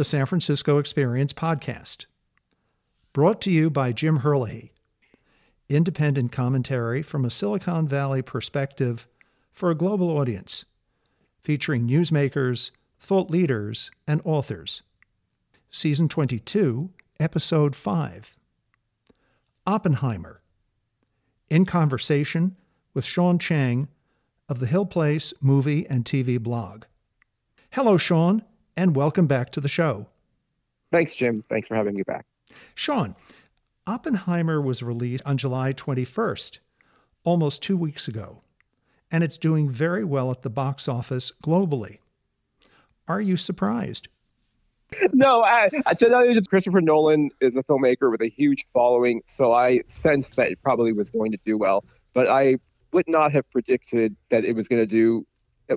the San Francisco Experience podcast. Brought to you by Jim Herlihy. Independent commentary from a Silicon Valley perspective for a global audience, featuring newsmakers, thought leaders, and authors. Season 22, Episode 5 Oppenheimer. In conversation with Shaun Chang of the Hill Place movie and TV blog. Hello, Shaun, and welcome back to the show. Thanks, Jim. Thanks for having me back. Shaun, Oppenheimer was released on July 21st, almost two weeks ago, and it's doing very well at the box office globally. Are you surprised? no, I, I tell you, Christopher Nolan is a filmmaker with a huge following, so I sensed that it probably was going to do well. But I would not have predicted that it was going to do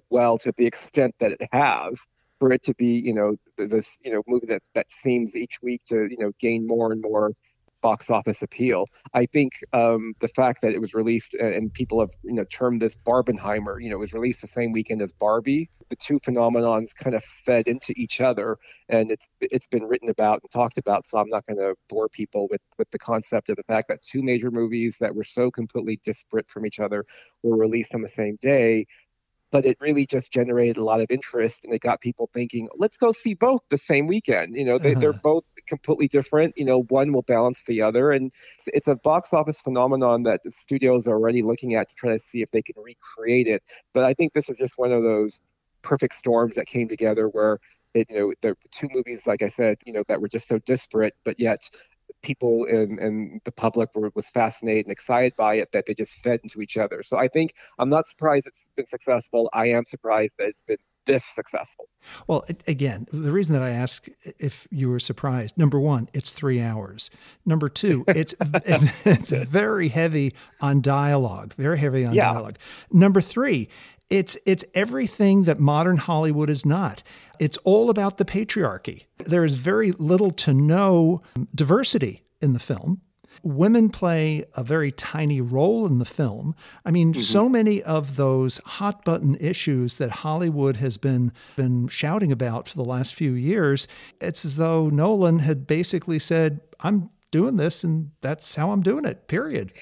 well to the extent that it has. For it to be, you know, this, you know, movie that that seems each week to, you know, gain more and more box office appeal. I think um, the fact that it was released and people have you know termed this Barbenheimer, you know, it was released the same weekend as Barbie. The two phenomenons kind of fed into each other, and it's it's been written about and talked about. So I'm not going to bore people with with the concept of the fact that two major movies that were so completely disparate from each other were released on the same day but it really just generated a lot of interest and it got people thinking let's go see both the same weekend you know they, uh-huh. they're both completely different you know one will balance the other and it's a box office phenomenon that the studios are already looking at to try to see if they can recreate it but i think this is just one of those perfect storms that came together where it, you know the two movies like i said you know that were just so disparate but yet people and, and the public were, was fascinated and excited by it that they just fed into each other. So I think I'm not surprised it's been successful. I am surprised that it's been this successful. Well, again, the reason that I ask if you were surprised, number one, it's three hours. Number two, it's it's, it's very heavy on dialogue, very heavy on yeah. dialogue. Number three, it's it's everything that modern Hollywood is not. It's all about the patriarchy. There is very little to no diversity in the film. Women play a very tiny role in the film. I mean, mm-hmm. so many of those hot button issues that Hollywood has been been shouting about for the last few years, it's as though Nolan had basically said, "I'm doing this and that's how I'm doing it." Period.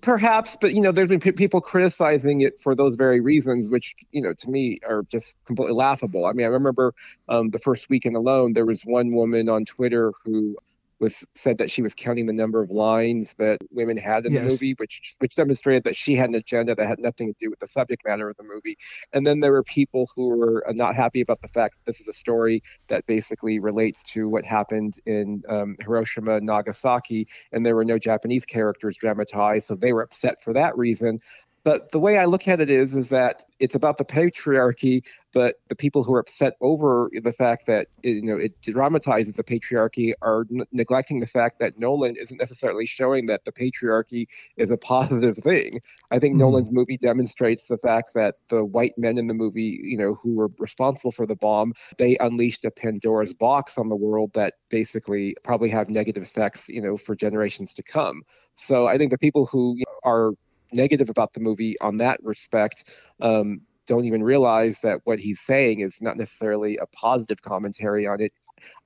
Perhaps, but you know, there's been p- people criticizing it for those very reasons, which you know, to me, are just completely laughable. I mean, I remember um, the first weekend alone, there was one woman on Twitter who was said that she was counting the number of lines that women had in yes. the movie, which which demonstrated that she had an agenda that had nothing to do with the subject matter of the movie. And then there were people who were not happy about the fact that this is a story that basically relates to what happened in um, Hiroshima, Nagasaki, and there were no Japanese characters dramatized, so they were upset for that reason. But the way I look at it is, is that it's about the patriarchy, but the people who are upset over the fact that it, you know it dramatizes the patriarchy are n- neglecting the fact that Nolan isn't necessarily showing that the patriarchy is a positive thing. I think mm. Nolan's movie demonstrates the fact that the white men in the movie, you know, who were responsible for the bomb, they unleashed a Pandora's box on the world that basically probably have negative effects, you know, for generations to come. So I think the people who you know, are negative about the movie on that respect um, don't even realize that what he's saying is not necessarily a positive commentary on it.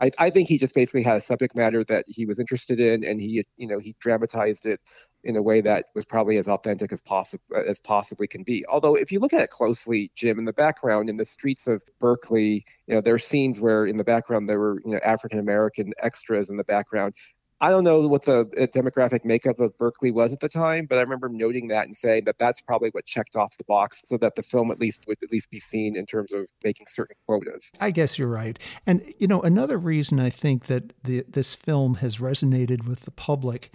I, I, think he just basically had a subject matter that he was interested in, and he, you know, he dramatized it in a way that was probably as authentic as possible as possibly can be. Although, if you look at it closely, Jim, in the background, in the streets of Berkeley, you know, there are scenes where in the background there were, you know, African American extras in the background, I don't know what the uh, demographic makeup of Berkeley was at the time, but I remember noting that and saying that that's probably what checked off the box so that the film at least would at least be seen in terms of making certain quotas. I guess you're right. And you know, another reason I think that the, this film has resonated with the public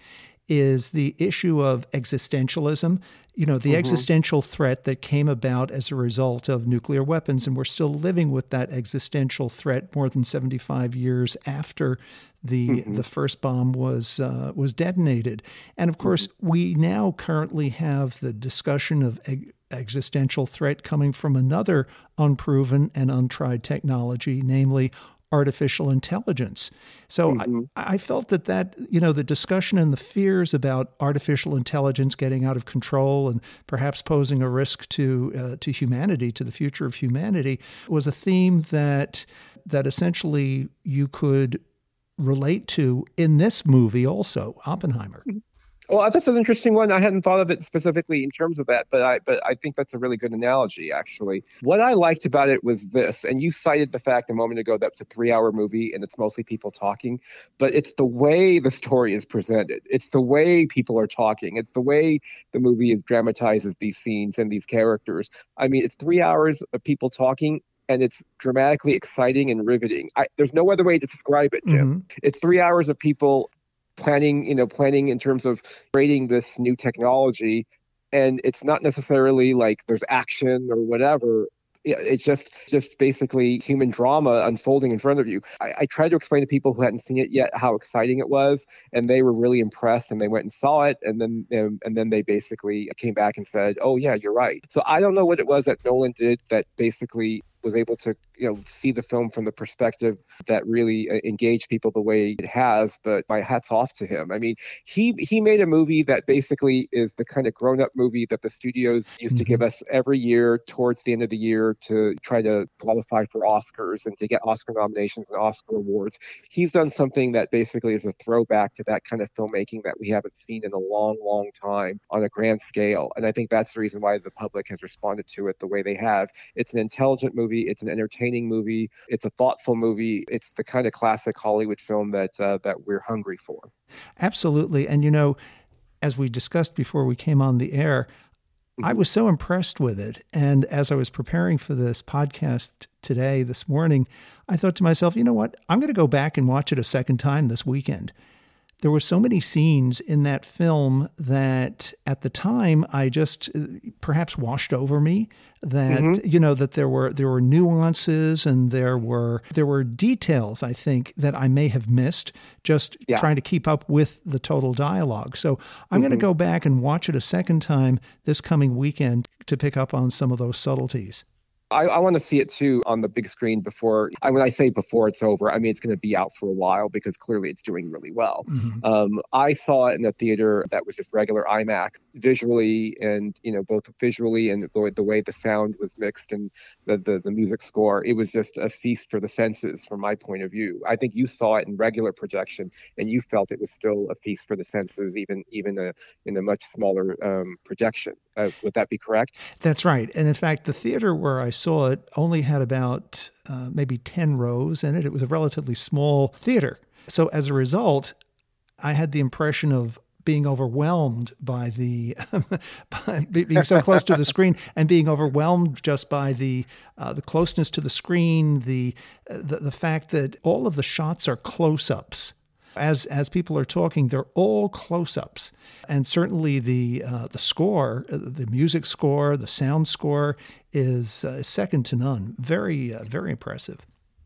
is the issue of existentialism. You know, the mm-hmm. existential threat that came about as a result of nuclear weapons, and we're still living with that existential threat more than 75 years after the mm-hmm. the first bomb was uh, was detonated. And of course, mm-hmm. we now currently have the discussion of eg- existential threat coming from another unproven and untried technology, namely artificial intelligence. So mm-hmm. I, I, felt that that you know the discussion and the fears about artificial intelligence getting out of control and perhaps posing a risk to uh, to humanity, to the future of humanity, was a theme that that essentially you could relate to in this movie also, Oppenheimer. Well, that's an interesting one. I hadn't thought of it specifically in terms of that, but I but I think that's a really good analogy, actually. What I liked about it was this, and you cited the fact a moment ago that it's a three-hour movie and it's mostly people talking, but it's the way the story is presented. It's the way people are talking. It's the way the movie is dramatizes these scenes and these characters. I mean, it's three hours of people talking and it's dramatically exciting and riveting. I, there's no other way to describe it, Jim. Mm-hmm. It's three hours of people planning, you know, planning in terms of creating this new technology. And it's not necessarily like there's action or whatever. It's just just basically human drama unfolding in front of you. I, I tried to explain to people who hadn't seen it yet how exciting it was, and they were really impressed. And they went and saw it, and then and, and then they basically came back and said, "Oh yeah, you're right." So I don't know what it was that Nolan did that basically was able to you know see the film from the perspective that really uh, engaged people the way it has but my hats off to him. I mean he he made a movie that basically is the kind of grown-up movie that the studios used mm-hmm. to give us every year towards the end of the year to try to qualify for oscars and to get oscar nominations and oscar awards. He's done something that basically is a throwback to that kind of filmmaking that we haven't seen in a long long time on a grand scale and i think that's the reason why the public has responded to it the way they have. It's an intelligent movie. It's an entertaining movie. It's a thoughtful movie. It's the kind of classic Hollywood film that uh, that we're hungry for. Absolutely, and you know, as we discussed before we came on the air, I mm-hmm. was so impressed with it. And as I was preparing for this podcast today, this morning, I thought to myself, you know what? I'm going to go back and watch it a second time this weekend there were so many scenes in that film that at the time I just uh, perhaps washed over me that mm-hmm. you know that there were there were nuances and there were there were details I think that I may have missed just yeah. trying to keep up with the total dialogue. So I'm mm-hmm. going to go back and watch it a second time this coming weekend to pick up on some of those subtleties. I, I want to see it too on the big screen before. I, when I say before it's over, I mean it's going to be out for a while because clearly it's doing really well. Mm-hmm. Um, I saw it in a theater that was just regular IMAX, visually and you know both visually and the, the way the sound was mixed and the, the the music score. It was just a feast for the senses from my point of view. I think you saw it in regular projection and you felt it was still a feast for the senses, even even a, in a much smaller um, projection. Uh, would that be correct? That's right. And in fact, the theater where I saw it only had about uh, maybe 10 rows in it. It was a relatively small theater. So as a result, I had the impression of being overwhelmed by the by being so close to the screen and being overwhelmed just by the uh, the closeness to the screen the, uh, the the fact that all of the shots are close-ups as as people are talking, they're all close-ups, and certainly the uh, the score, uh, the music score, the sound score is uh, second to none. Very uh, very impressive.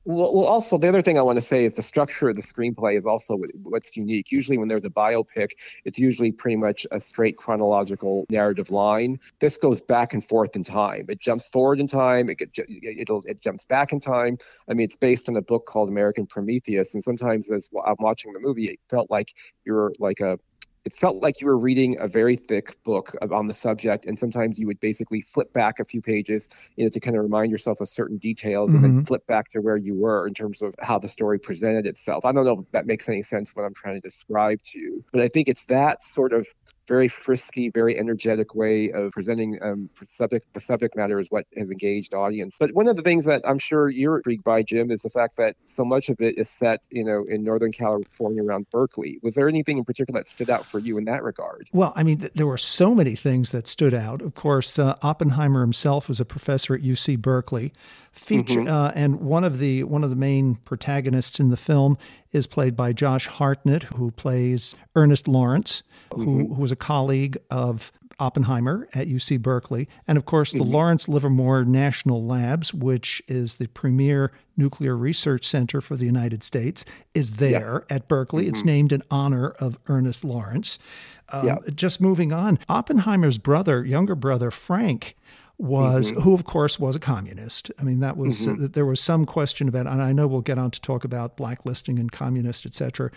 Well, well, also the other thing I want to say is the structure of the screenplay is also what's unique. Usually, when there's a biopic, it's usually pretty much a straight chronological narrative line. This goes back and forth in time. It jumps forward in time. It it'll it jumps back in time. I mean, it's based on a book called American Prometheus, and sometimes as I'm watching the movie, it felt like you're like a it felt like you were reading a very thick book on the subject and sometimes you would basically flip back a few pages you know to kind of remind yourself of certain details mm-hmm. and then mm-hmm. flip back to where you were in terms of how the story presented itself i don't know if that makes any sense what i'm trying to describe to you but i think it's that sort of very frisky, very energetic way of presenting um, subject. The subject matter is what has engaged audience. But one of the things that I'm sure you're intrigued by, Jim, is the fact that so much of it is set, you know, in Northern California around Berkeley. Was there anything in particular that stood out for you in that regard? Well, I mean, th- there were so many things that stood out. Of course, uh, Oppenheimer himself was a professor at UC Berkeley. Feature, mm-hmm. uh, and one of the one of the main protagonists in the film is played by Josh Hartnett, who plays Ernest Lawrence, mm-hmm. who, who was a colleague of Oppenheimer at UC Berkeley, and of course the mm-hmm. Lawrence Livermore National Labs, which is the premier nuclear research center for the United States, is there yes. at Berkeley. Mm-hmm. It's named in honor of Ernest Lawrence. Um, yep. Just moving on, Oppenheimer's brother, younger brother Frank, was mm-hmm. who of course was a communist. I mean that was mm-hmm. uh, there was some question about and I know we'll get on to talk about blacklisting and communist etc.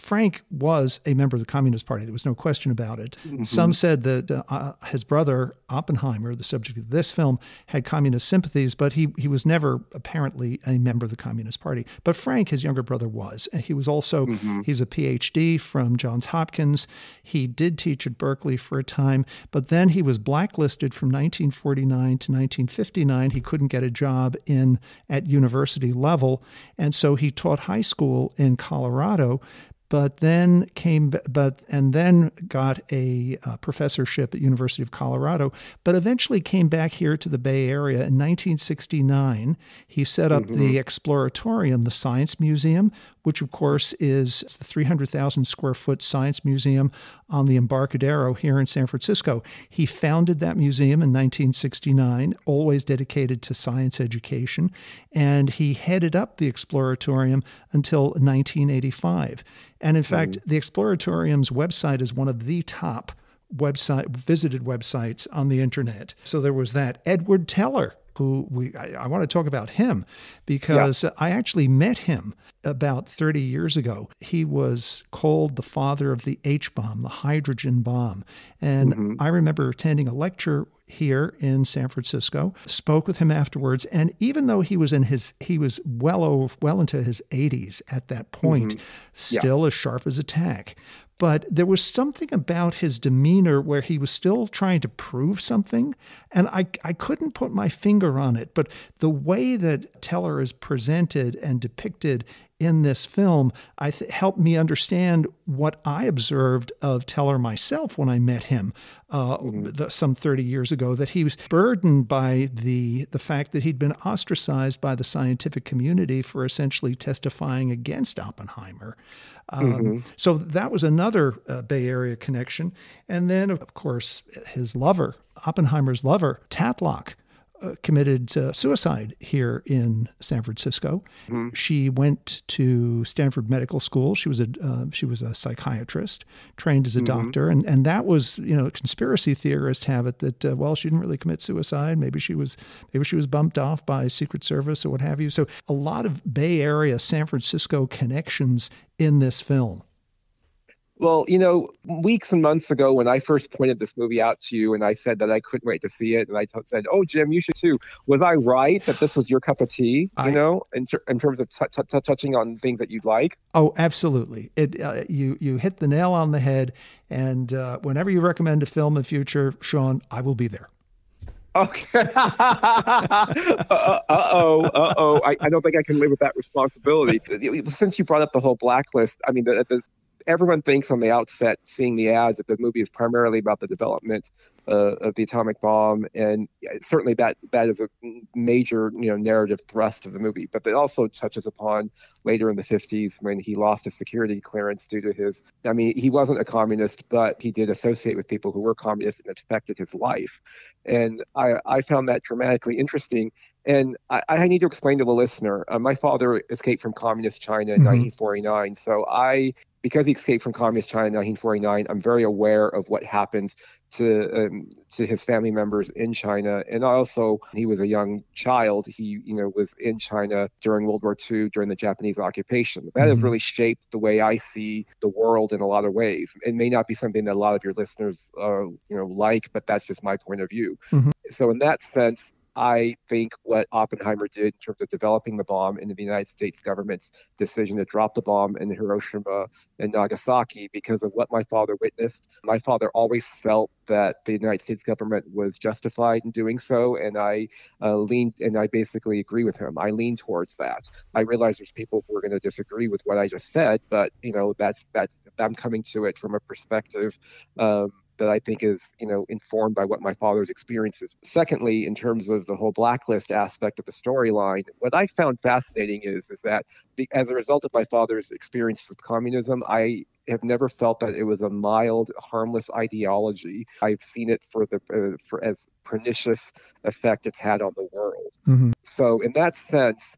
Frank was a member of the Communist Party. There was no question about it. Mm-hmm. Some said that uh, his brother Oppenheimer, the subject of this film, had communist sympathies, but he he was never apparently a member of the Communist Party. But Frank, his younger brother, was. He was also mm-hmm. he's a PhD from Johns Hopkins. He did teach at Berkeley for a time, but then he was blacklisted from 1949 to 1959. He couldn't get a job in at university level, and so he taught high school in Colorado but then came but and then got a, a, professorship at University of Colorado but eventually came back here to the Bay Area in 1969 he set up mm-hmm. the Exploratorium the science museum which of course is the 300,000 square foot science museum on the Embarcadero here in San Francisco. He founded that museum in 1969, always dedicated to science education, and he headed up the Exploratorium until 1985. And in fact, mm. the Exploratorium's website is one of the top website visited websites on the internet. So there was that Edward Teller who we I, I, want to talk about him because yeah. I actually met him about 30 years ago. He was called the father of the H bomb, the hydrogen bomb. And mm-hmm. I remember attending a lecture here in San Francisco, spoke with him afterwards, and even though he was in his he was well over well into his 80s at that point, mm-hmm. still yeah. as sharp as a tack but there was something about his demeanor where he was still trying to prove something. And I, I couldn't put my finger on it. But the way that Teller is presented and depicted in this film, I th- helped me understand what I observed of Teller myself when I met him uh, mm-hmm. the, some 30 years ago. That he was burdened by the the fact that he'd been ostracized by the scientific community for essentially testifying against Oppenheimer. Um, mm-hmm. So that was another uh, Bay Area connection. And then, of course, his lover, Oppenheimer's lover, Tatlock, uh, committed uh, suicide here in San Francisco. Mm-hmm. She went to Stanford Medical School. She was a uh, she was a psychiatrist, trained as a mm-hmm. doctor, and and that was you know conspiracy theorists have it that uh, well she didn't really commit suicide. Maybe she was maybe she was bumped off by Secret Service or what have you. So a lot of Bay Area, San Francisco connections in this film. Well, you know, weeks and months ago, when I first pointed this movie out to you and I said that I couldn't wait to see it, and I t- said, Oh, Jim, you should too. Was I right that this was your cup of tea, you I, know, in, ter- in terms of t- t- touching on things that you'd like? Oh, absolutely. It uh, You you hit the nail on the head. And uh, whenever you recommend a film in future, Shaun, I will be there. Okay. uh oh. Uh oh. I, I don't think I can live with that responsibility. Since you brought up the whole blacklist, I mean, the, the, everyone thinks on the outset, seeing the ads, that the movie is primarily about the development uh, of the atomic bomb, and certainly that that is a major you know narrative thrust of the movie. But it also touches upon later in the 50s when he lost his security clearance due to his. I mean, he wasn't a communist, but he did associate with people who were communists, and it affected his life. And I I found that dramatically interesting. And I, I need to explain to the listener. Uh, my father escaped from communist China in mm-hmm. 1949, so I because he escaped from communist China in 1949, I'm very aware of what happened to um, to his family members in China, and also he was a young child. He you know was in China during World War II during the Japanese occupation. That mm-hmm. has really shaped the way I see the world in a lot of ways. It may not be something that a lot of your listeners uh, you know like, but that's just my point of view. Mm-hmm. So in that sense, I think what Oppenheimer did in terms of developing the bomb and the United States government's decision to drop the bomb in Hiroshima and Nagasaki because of what my father witnessed. My father always felt that the United States government was justified in doing so, and I uh, leaned and I basically agree with him. I lean towards that. I realize there's people who are going to disagree with what I just said, but you know that's that's I'm coming to it from a perspective. Um, that I think is, you know, informed by what my father's experiences. Secondly, in terms of the whole blacklist aspect of the storyline, what I found fascinating is is that the, as a result of my father's experience with communism, I have never felt that it was a mild, harmless ideology. I've seen it for the uh, for as pernicious effect it's had on the world. Mm-hmm. So in that sense,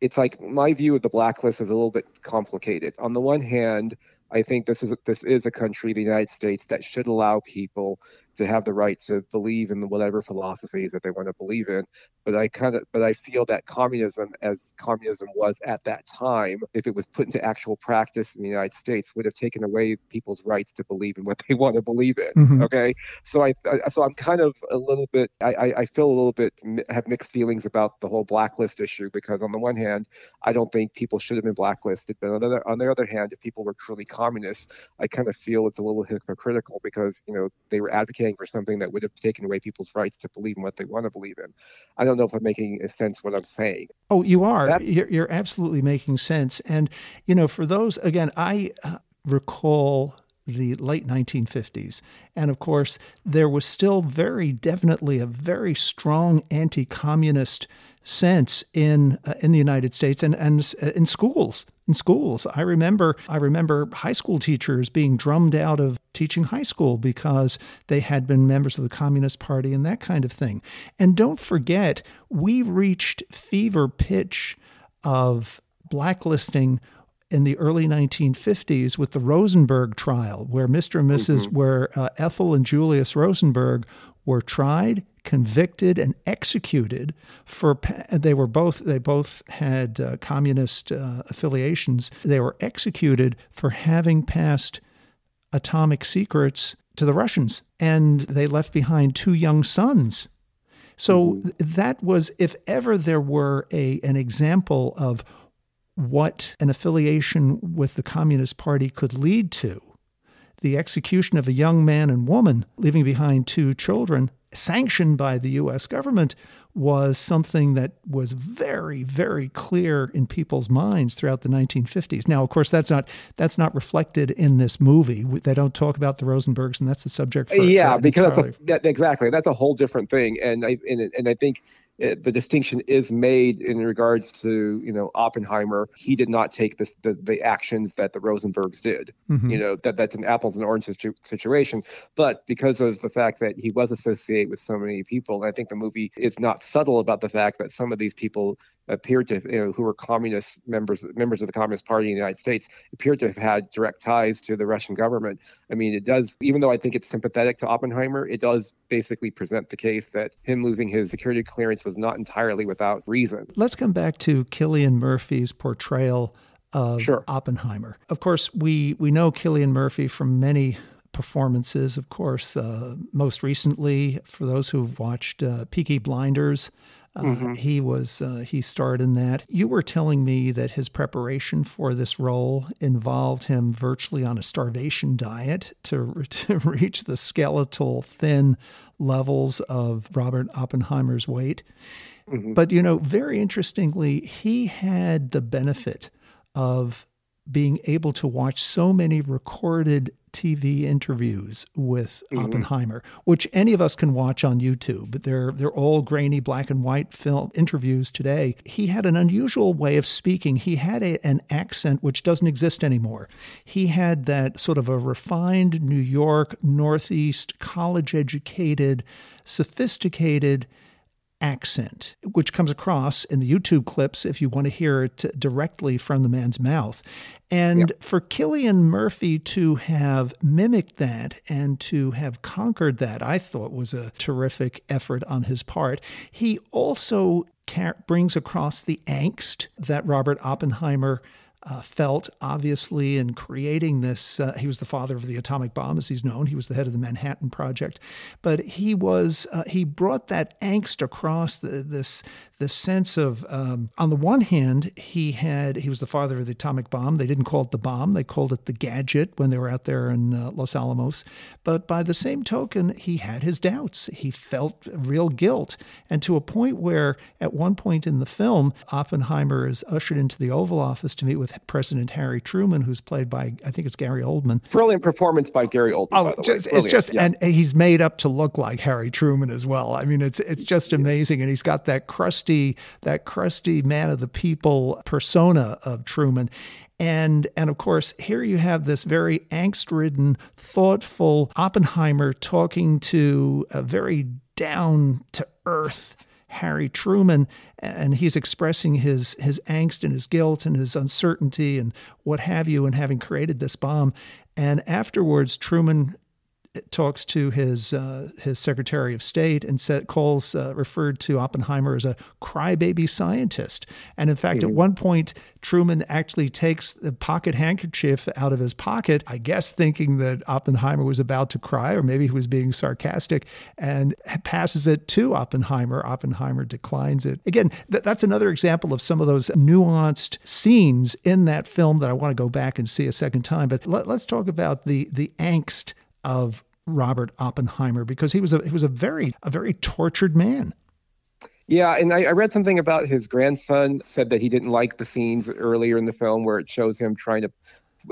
it's like my view of the blacklist is a little bit complicated. On the one hand, I think this is this is a country, the United States, that should allow people to have the right to believe in whatever philosophies that they want to believe in. But I kind of, but I feel that communism, as communism was at that time, if it was put into actual practice in the United States, would have taken away people's rights to believe in what they want to believe in. Mm-hmm. Okay, so I, I, so I'm kind of a little bit, I, I feel a little bit have mixed feelings about the whole blacklist issue because on the one hand, I don't think people should have been blacklisted, but on the other, on the other hand, if people were truly communists, I kind of feel it's a little hypocritical because you know they were advocating for something that would have taken away people's rights to believe in what they want to believe in. I don't know if I'm making sense what I'm saying. Oh, you are. That, you're, you're, absolutely making sense. And you know, for those again, I uh, recall the late 1950s. And of course, there was still very definitely a very strong anti communist sense in uh, in the United States and and uh, in schools in schools. I remember I remember high school teachers being drummed out of teaching high school because they had been members of the Communist Party and that kind of thing. And don't forget, we reached fever pitch of blacklisting in the early 1950s with the Rosenberg trial, where Mr. and missus mm-hmm. where uh, Ethel and Julius Rosenberg were tried, convicted, and executed for. They were both. They both had uh, communist uh, affiliations. They were executed for having passed atomic secrets to the Russians, and they left behind two young sons. So mm-hmm. that was, if ever there were a an example of what an affiliation with the Communist Party could lead to the execution of a young man and woman, leaving behind two children, sanctioned by the U.S. government, was something that was very, very clear in people's minds throughout the 1950s. Now, of course, that's not that's not reflected in this movie. They don't talk about the Rosenbergs, and that's the subject. For, yeah, for because that's a, that, exactly that's a whole different thing, and I and, and I think it, the distinction is made in regards to you know Oppenheimer. He did not take this, the the actions that the Rosenbergs did. Mm-hmm. You know that that's an apples and oranges situ- situation. But because of the fact that he was associated with so many people, I think the movie is not subtle about the fact that some of these people appeared to you know who were communist members members of the Communist Party in the United States appeared to have had direct ties to the Russian government. I mean, it does even though I think it's sympathetic to Oppenheimer, it does basically present the case that him losing his security clearance was not entirely without reason. Let's come back to Cillian Murphy's portrayal of sure. Oppenheimer. Of course, we we know Cillian Murphy from many performances. Of course, uh, most recently, for those who've watched uh, Peaky Blinders, uh, mm-hmm. He was uh, he starred in that. You were telling me that his preparation for this role involved him virtually on a starvation diet to to reach the skeletal thin levels of Robert Oppenheimer's weight. Mm-hmm. But you know, very interestingly, he had the benefit of being able to watch so many recorded TV interviews with mm-hmm. Oppenheimer, which any of us can watch on YouTube. They're they're all grainy black and white film interviews today. He had an unusual way of speaking. He had a, an accent which doesn't exist anymore. He had that sort of a refined New York Northeast college educated, sophisticated accent, which comes across in the YouTube clips if you want to hear it directly from the man's mouth. And yep. for Cillian Murphy to have mimicked that and to have conquered that, I thought was a terrific effort on his part. He also brings across the angst that Robert Oppenheimer uh, felt, obviously, in creating this. Uh, he was the father of the atomic bomb, as he's known. He was the head of the Manhattan Project, but he was uh, he brought that angst across the, this the sense of, um, on the one hand, he had he was the father of the atomic bomb. They didn't call it the bomb; they called it the gadget when they were out there in uh, Los Alamos. But by the same token, he had his doubts. He felt real guilt, and to a point where, at one point in the film, Oppenheimer is ushered into the Oval Office to meet with President Harry Truman, who's played by I think it's Gary Oldman. Brilliant performance by Gary Oldman. Oh, just, it's just yeah. and he's made up to look like Harry Truman as well. I mean, it's it's just amazing, and he's got that crusty crusty, that crusty man of the people persona of Truman. And, and of course, here you have this very angst ridden, thoughtful Oppenheimer talking to a very down to earth Harry Truman, and he's expressing his, his angst and his guilt and his uncertainty and what have you, and having created this bomb. And afterwards, Truman talks to his uh, his Secretary of State and said, calls uh, referred to Oppenheimer as a crybaby scientist. And in fact, mm-hmm. at one point, Truman actually takes the pocket handkerchief out of his pocket, I guess thinking that Oppenheimer was about to cry, or maybe he was being sarcastic, and passes it to Oppenheimer. Oppenheimer declines it. Again, th- that's another example of some of those nuanced scenes in that film that I want to go back and see a second time. But let, us talk about the the angst of Robert Oppenheimer because he was a he was a very a very tortured man. Yeah, and I, I, read something about his grandson said that he didn't like the scenes earlier in the film where it shows him trying to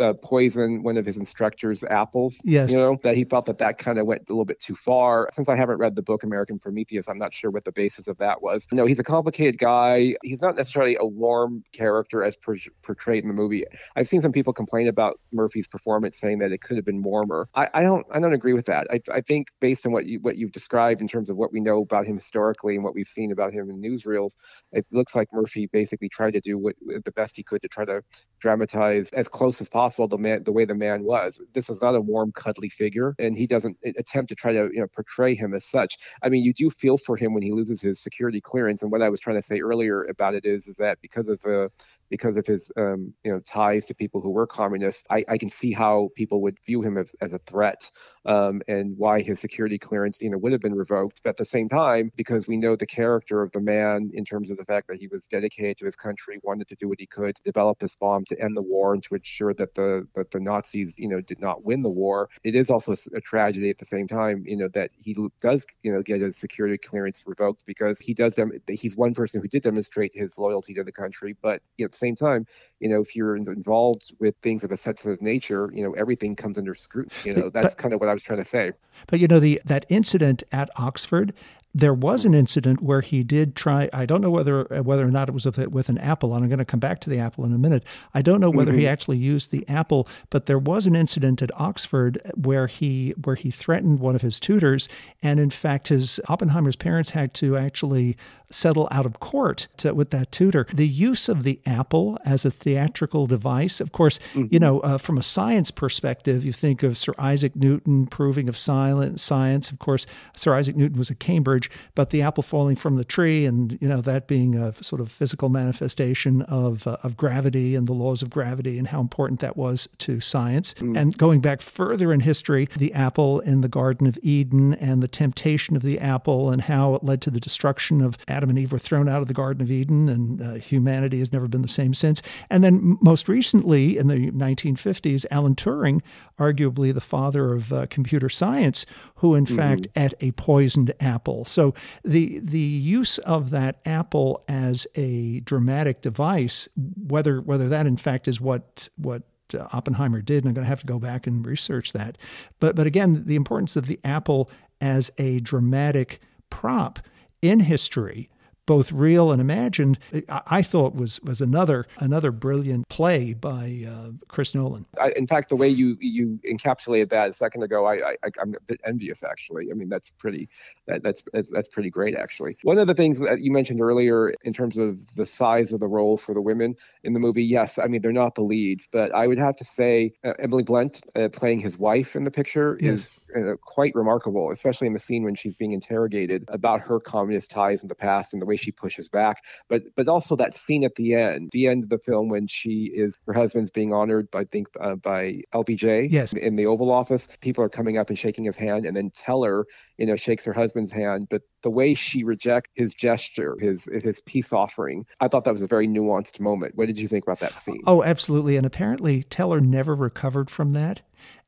uh, poison one of his instructor's apples. Yes. You know, that he felt that that kind of went a little bit too far. Since I haven't read the book American Prometheus, I'm not sure what the basis of that was. No, he's a complicated guy. He's not necessarily a warm character as per- portrayed in the movie. I've seen some people complain about Murphy's performance, saying that it could have been warmer. I, I don't, I don't agree with that. I, I think based on what you what you've described in terms of what we know about him historically and what we've seen about him in newsreels, it looks like Murphy basically tried to do what the best he could to try to dramatize as close as possible possible the man the way the man was. This is not a warm, cuddly figure, and he doesn't attempt to try to you know portray him as such. I mean, you do feel for him when he loses his security clearance, and what I was trying to say earlier about it is is that because of the because of his um, you know ties to people who were communists, I, I can see how people would view him as, as a threat um, and why his security clearance you know would have been revoked. But at the same time, because we know the character of the man in terms of the fact that he was dedicated to his country, wanted to do what he could to develop this bomb to end the war and to ensure that the that the Nazis you know did not win the war. It is also a tragedy at the same time you know that he does you know get his security clearance revoked because he does dem- he's one person who did demonstrate his loyalty to the country, but you know, same time, you know, if you're involved with things of a sensitive nature, you know, everything comes under scrutiny. You know, that's kind of what I was trying to say. But you know, the that incident at Oxford there was an incident where he did try. I don't know whether whether or not it was with, with an apple. And I'm going to come back to the apple in a minute. I don't know whether mm-hmm. he actually used the apple, but there was an incident at Oxford where he where he threatened one of his tutors, and in fact, his Oppenheimer's parents had to actually settle out of court to, with that tutor. The use of the apple as a theatrical device, of course, mm-hmm. you know, uh, from a science perspective, you think of Sir Isaac Newton proving of silent science. Of course, Sir Isaac Newton was at Cambridge, but the apple falling from the tree and, you know, that being a sort of physical manifestation of, uh, of gravity and the laws of gravity and how important that was to science. Mm. And going back further in history, the apple in the Garden of Eden and the temptation of the apple and how it led to the destruction of Adam and Eve were thrown out of the Garden of Eden, and uh, humanity has never been the same since. And then most recently, in the 1950s, Alan Turing, arguably the father of uh, computer science, who in mm-hmm. fact ate a poisoned apple. So the the use of that apple as a dramatic device, whether whether that in fact is what what uh, Oppenheimer did, and I'm going to have to go back and research that. But but again, the importance of the apple as a dramatic prop in history both real and imagined, I thought was was another another brilliant play by uh, Chris Nolan. I, in fact, the way you you encapsulated that a second ago, I, I am a bit envious actually. I mean, that's pretty that, that's, that's that's pretty great actually. One of the things that you mentioned earlier in terms of the size of the role for the women in the movie, yes, I mean they're not the leads, but I would have to say uh, Emily Blunt uh, playing his wife in the picture yes. is uh, quite remarkable, especially in the scene when she's being interrogated about her communist ties in the past and the way she pushes back. But but also that scene at the end, the end of the film when she is her husband's being honored by I think uh, by LBJ. Yes. In the Oval Office, people are coming up and shaking his hand, and then Teller, you know, shakes her husband's hand. But the way she rejects his gesture, his his peace offering, I thought that was a very nuanced moment. What did you think about that scene? Oh, absolutely. And apparently Teller never recovered from that.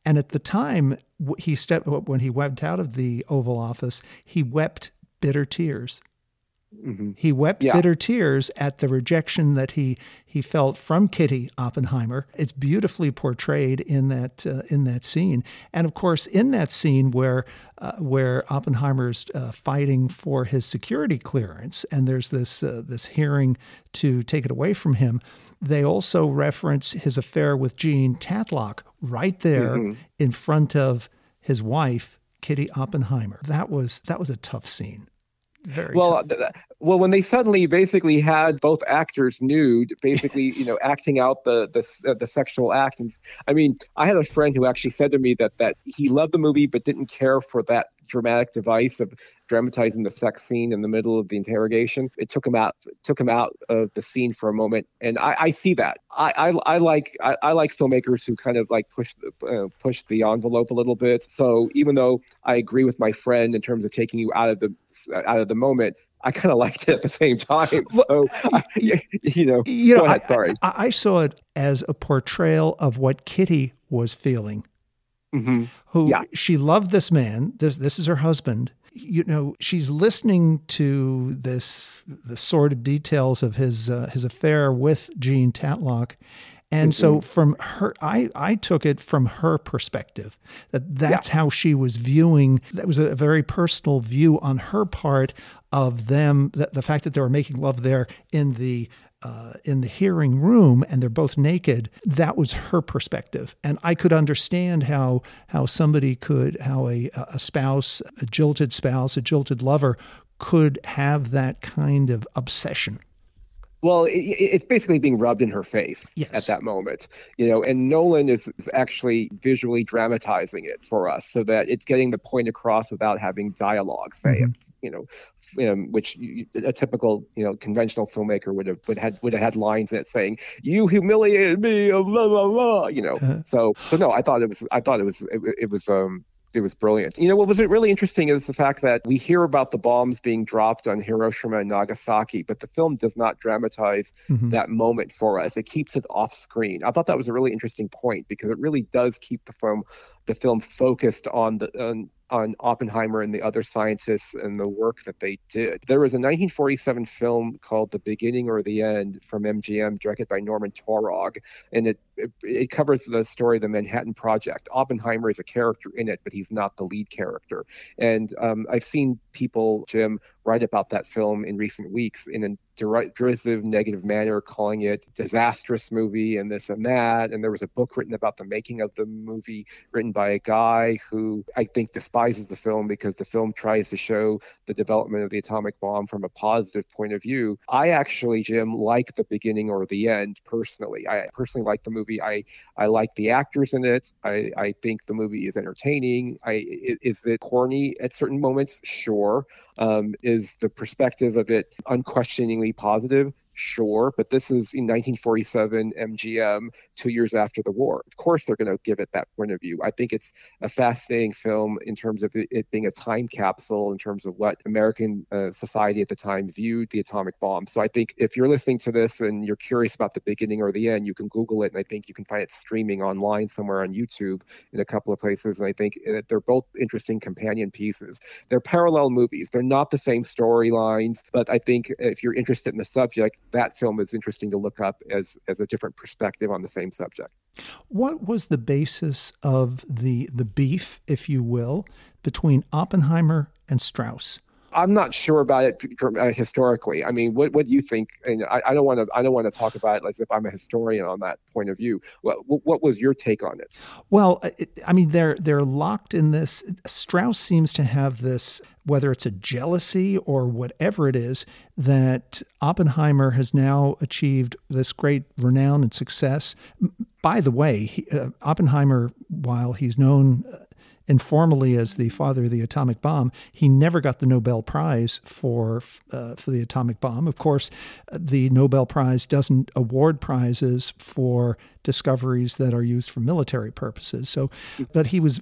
And at the time, he stepped when he wept out of the Oval Office, he wept bitter tears. Mm-hmm. He wept yeah. bitter tears at the rejection that he he felt from Kitty Oppenheimer. It's beautifully portrayed in that uh, in that scene, and of course, in that scene where uh, where Oppenheimer's uh, fighting for his security clearance, and there's this uh, this hearing to take it away from him. They also reference his affair with Jean Tatlock right there mm-hmm. in front of his wife, Kitty Oppenheimer. That was that was a tough scene. Very well. Th- Well, when they suddenly basically had both actors nude, basically, you know, acting out the the uh, the sexual act, and I mean, I had a friend who actually said to me that that he loved the movie but didn't care for that dramatic device of dramatizing the sex scene in the middle of the interrogation. It took him out took him out of the scene for a moment, and I, I see that. I, I, I like I, I, like filmmakers who kind of like push the uh, push the envelope a little bit. So even though I agree with my friend in terms of taking you out of the out of the moment, I kind of liked it at the same time. So, I, you know, you know, ahead, sorry. I, I, saw it as a portrayal of what Kitty was feeling. Mm-hmm. Who yeah. she loved this man. This this is her husband. You know, she's listening to this the sordid details of his uh, his affair with Jean Tatlock, and mm-hmm. so from her, I, I took it from her perspective that that's yeah. how she was viewing. That was a very personal view on her part of them. That the fact that they were making love there in the uh, in the hearing room and they're both naked. That was her perspective, and I could understand how how somebody could how a a spouse, a jilted spouse, a jilted lover could have that kind of obsession. Well, it, it's basically being rubbed in her face yes. at that moment, you know. And Nolan is, is, actually visually dramatizing it for us, so that it's getting the point across without having dialogue. Say mm-hmm. you know, um, which a typical, you know, conventional filmmaker would have would have would have had lines in it saying, "You humiliated me," blah blah blah. You know. Uh-huh. So so no, I thought it was I thought it was it, it was um it was brilliant. You know, what was really interesting is the fact that we hear about the bombs being dropped on Hiroshima and Nagasaki, but the film does not dramatize mm-hmm. that moment for us. It keeps it off screen. I thought that was a really interesting point because it really does keep the film the film focused on the on, on Oppenheimer and the other scientists and the work that they did. There was a 1947 film called The Beginning or the End from MGM, directed by Norman Taurog, and it, it, it covers the story of the Manhattan Project. Oppenheimer is a character in it, but he's not the lead character. And um, I've seen people, Jim, write about that film in recent weeks in a derisive, negative manner, calling it disastrous movie and this and that. And there was a book written about the making of the movie, written by a guy who I think despises the film because the film tries to show the development of the atomic bomb from a positive point of view. I actually, Jim, like the beginning or the end personally. I personally like the movie. I I like the actors in it. I I think the movie is entertaining. I is it corny at certain moments? Sure. Um, is the perspective of it unquestioningly positive? Sure, but this is in 1947 MGM, two years after the war. Of course, they're going to give it that point of view. I think it's a fascinating film in terms of it, being a time capsule in terms of what American uh, society at the time viewed the atomic bomb. So I think if you're listening to this and you're curious about the beginning or the end, you can Google it, and I think you can find it streaming online somewhere on YouTube in a couple of places. And I think they're both interesting companion pieces. They're parallel movies. They're not the same storylines, but I think if you're interested in the subject, that film is interesting to look up as as a different perspective on the same subject. What was the basis of the the beef, if you will, between Oppenheimer and Strauss? I'm not sure about it uh, historically. I mean, what what do you think? And I, I don't want to I don't want to talk about it as if I'm a historian on that point of view. What what was your take on it? Well, I mean, they're they're locked in this. Strauss seems to have this, whether it's a jealousy or whatever it is, that Oppenheimer has now achieved this great renown and success. By the way, he, uh, Oppenheimer, while he's known uh, informally as the father of the atomic bomb. He never got the Nobel Prize for uh, for the atomic bomb. Of course, the Nobel Prize doesn't award prizes for discoveries that are used for military purposes. So, but he was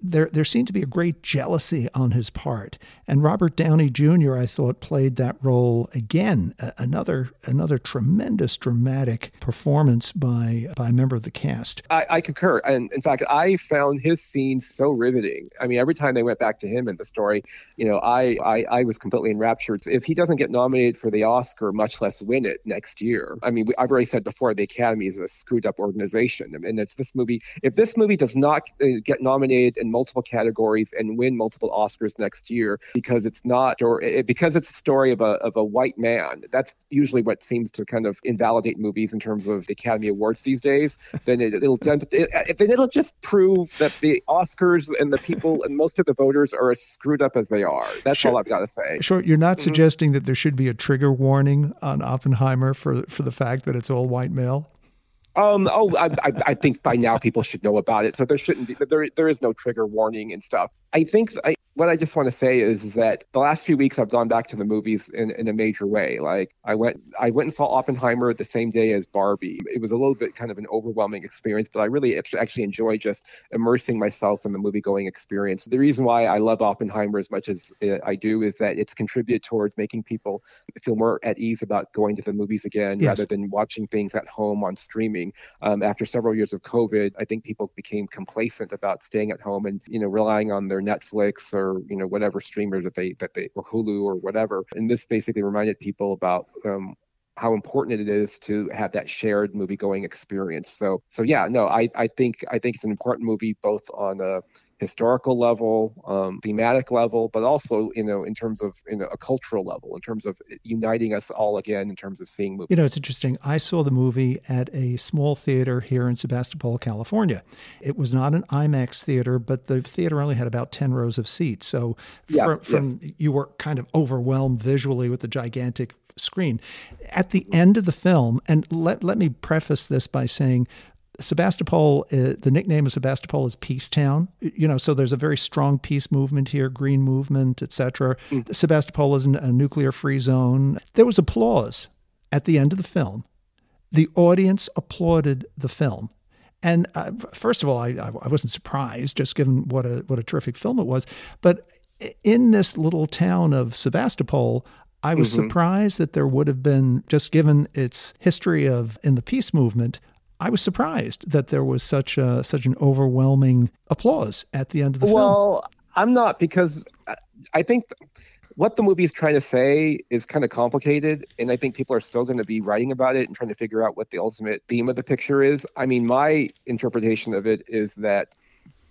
there. There seemed to be a great jealousy on his part, and Robert Downey Jr. I thought played that role again. Another another tremendous dramatic performance by by a member of the cast. I, I concur, and in fact, I found his scenes so riveting. I mean, every time they went back to him in the story, you know, I I, I was completely enraptured. If he doesn't get nominated for the Oscar, much less win it next year, I mean, I've already said before, the Academy is a screwed up organization. And it's this movie, if this movie does not uh, get nominated in multiple categories and win multiple Oscars next year because it's not, or it, because it's a story of a of a white man, that's usually what seems to kind of invalidate movies in terms of the Academy Awards these days. Then it, will it, then it'll just prove that the Oscars and the people and most of the voters are as screwed up as they are. That's sure. all I've got to say. Sure, you're not mm-hmm. suggesting that there should be a trigger warning on Oppenheimer for for the fact that it's all white male. Um. Oh, I, I, I think by now people should know about it, so there shouldn't be. There, there is no trigger warning and stuff. I think I, what I just want to say is, is that the last few weeks I've gone back to the movies in, in a major way. Like I went I went and saw Oppenheimer the same day as Barbie. It was a little bit kind of an overwhelming experience, but I really actually enjoy just immersing myself in the movie going experience. The reason why I love Oppenheimer as much as uh, I do is that it's contributed towards making people feel more at ease about going to the movies again yes. rather than watching things at home on streaming. Um, after several years of COVID, I think people became complacent about staying at home and you know relying on their Netflix or or you know whatever streamer that they that they or Hulu or whatever. And this basically reminded people about um, how important it is to have that shared movie going experience. So so yeah, no, I I think I think it's an important movie both on a historical level, um, thematic level, but also you know in terms of you know a cultural level, in terms of uniting us all again in terms of seeing movies. You know, it's interesting. I saw the movie at a small theater here in Sebastopol, California. It was not an IMAX theater, but the theater only had about ten rows of seats. So yes, from, from yes. you were kind of overwhelmed visually with the gigantic screen. At the end of the film, and let, let me preface this by saying Sebastopol, uh, the nickname of Sebastopol is Peace Town. You know, so there's a very strong peace movement here, green movement, etc. Mm. Sebastopol is a nuclear-free zone. There was applause at the end of the film. The audience applauded the film. And uh, first of all, I, I wasn't surprised, just given what a what a terrific film it was. But in this little town of Sebastopol, I was mm-hmm. surprised that there would have been, just given its history of in the peace movement, I was surprised that there was such a, such an overwhelming applause at the end of the well, film. Well, I'm not because I think what the movie is trying to say is kind of complicated, and I think people are still going to be writing about it and trying to figure out what the ultimate theme of the picture is. I mean, my interpretation of it is that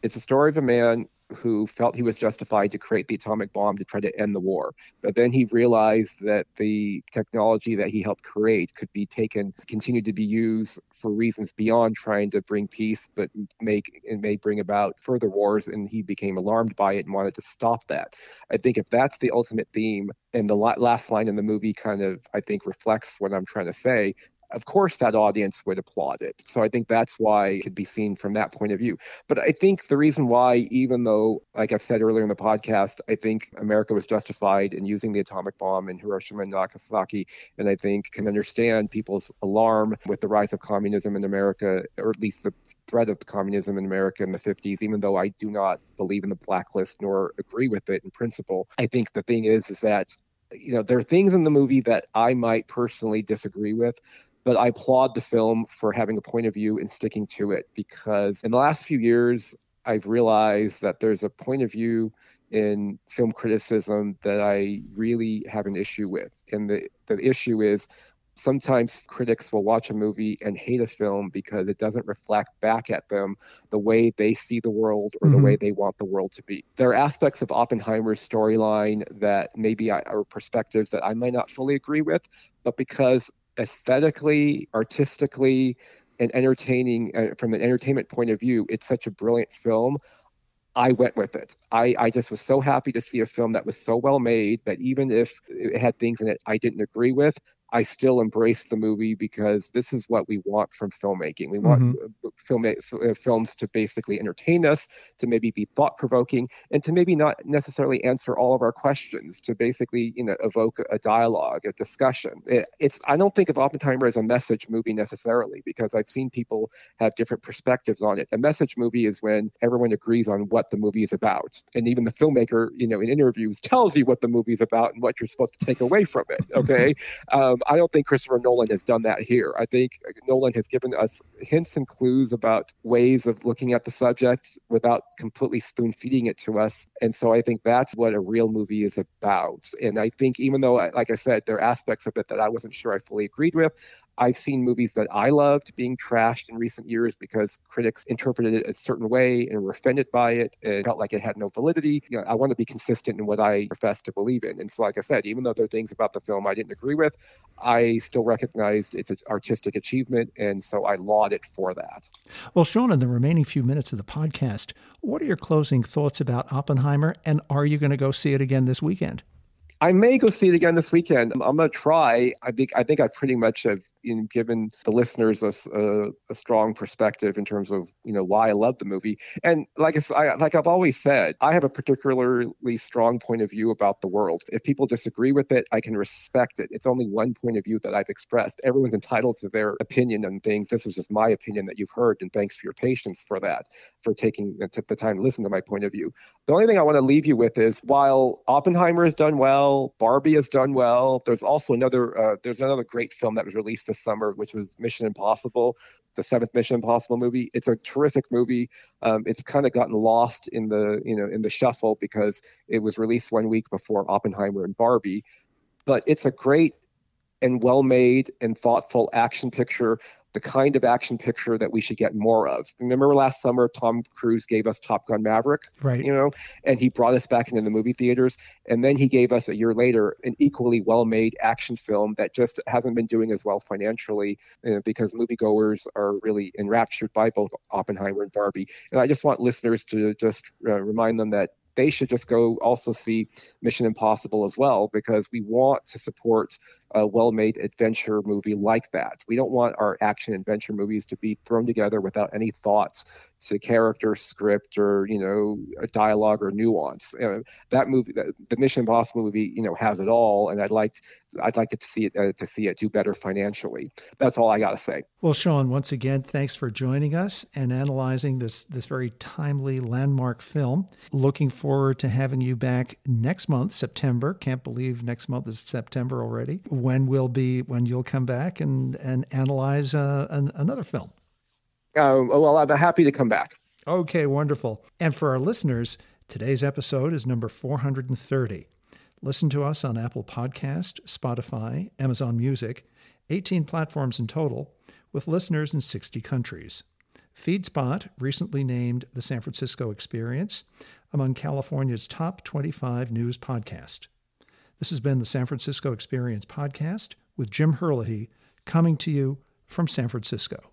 it's a story of a man who felt he was justified to create the atomic bomb to try to end the war. But then he realized that the technology that he helped create could be taken, continue to be used for reasons beyond trying to bring peace, but make and may bring about further wars. And he became alarmed by it and wanted to stop that. I think if that's the ultimate theme, and the last line in the movie kind of, I think, reflects what I'm trying to say, of course that audience would applaud it. So I think that's why it could be seen from that point of view. But I think the reason why, even though, like I've said earlier in the podcast, I think America was justified in using the atomic bomb in Hiroshima and Nagasaki, and I think can understand people's alarm with the rise of communism in America, or at least the threat of communism in America in the 50s, even though I do not believe in the blacklist nor agree with it in principle. I think the thing is, is that you know there are things in the movie that I might personally disagree with, but I applaud the film for having a point of view and sticking to it because in the last few years, I've realized that there's a point of view in film criticism that I really have an issue with. And the, the issue is sometimes critics will watch a movie and hate a film because it doesn't reflect back at them the way they see the world or mm-hmm. the way they want the world to be. There are aspects of Oppenheimer's storyline that maybe I, are perspectives that I might not fully agree with, but because aesthetically, artistically, and entertaining uh, from an entertainment point of view, it's such a brilliant film. I went with it. I, I just was so happy to see a film that was so well made that even if it had things in it I didn't agree with, I still embrace the movie because this is what we want from filmmaking. We want mm-hmm. film, uh, films to basically entertain us, to maybe be thought provoking, and to maybe not necessarily answer all of our questions, to basically you know evoke a dialogue, a discussion. It, it's I don't think of Oppenheimer as a message movie necessarily because I've seen people have different perspectives on it. A message movie is when everyone agrees on what the movie is about, and even the filmmaker, you know, in interviews tells you what the movie is about and what you're supposed to take away from it. Okay. um, I don't think Christopher Nolan has done that here. I think Nolan has given us hints and clues about ways of looking at the subject without completely spoon feeding it to us. And so I think that's what a real movie is about. And I think even though, like I said, there are aspects of it that I wasn't sure I fully agreed with, I've seen movies that I loved being trashed in recent years because critics interpreted it a certain way and were offended by it. It felt like it had no validity. You know, I want to be consistent in what I profess to believe in. And so, like I said, even though there are things about the film I didn't agree with, I still recognized its an artistic achievement. And so I laud it for that. Well, Shaun, in the remaining few minutes of the podcast, what are your closing thoughts about Oppenheimer? And are you going to go see it again this weekend? I may go see it again this weekend. I'm, I'm going to try. I think I think I pretty much have in, given the listeners a, a, a, strong perspective in terms of you know why I love the movie. And like I, like I've always said, I have a particularly strong point of view about the world. If people disagree with it, I can respect it. It's only one point of view that I've expressed. Everyone's entitled to their opinion on things. This is just my opinion that you've heard, and thanks for your patience for that, for taking the time to listen to my point of view. The only thing I want to leave you with is while Oppenheimer has done well, Barbie has done well. There's also another uh, there's another great film that was released this summer, which was Mission Impossible, the seventh Mission Impossible movie. It's a terrific movie. Um, it's kind of gotten lost in the you know in the shuffle because it was released one week before Oppenheimer and Barbie, but it's a great and well made and thoughtful action picture the kind of action picture that we should get more of. Remember last summer, Tom Cruise gave us Top Gun Maverick, right? You know, and he brought us back into the movie theaters, and then he gave us a year later an equally well-made action film that just hasn't been doing as well financially you know, because moviegoers are really enraptured by both Oppenheimer and Barbie. And I just want listeners to just uh, remind them that they should just go also see Mission Impossible as well because we want to support a well-made adventure movie like that. We don't want our action adventure movies to be thrown together without any thought to character, script, or you know, a dialogue or nuance. Uh, that movie, the, the, Mission Impossible movie, you know, has it all, and I'd like I'd like to see it uh, to see it do better financially. That's all I got to say. Well, Shaun, once again, thanks for joining us and analyzing this this very timely landmark film. Looking forward to having you back next month, September. Can't believe next month is September already. When will be when you'll come back and and analyze uh, an, another film. Uh, well, I'm happy to come back. Okay, wonderful. And for our listeners, today's episode is number 430. Listen to us on Apple Podcast, Spotify, Amazon Music, 18 platforms in total, with listeners in 60 countries. FeedSpot recently named the San Francisco Experience among California's top 25 news podcasts. This has been the San Francisco Experience podcast with Jim Herlihy, coming to you from San Francisco.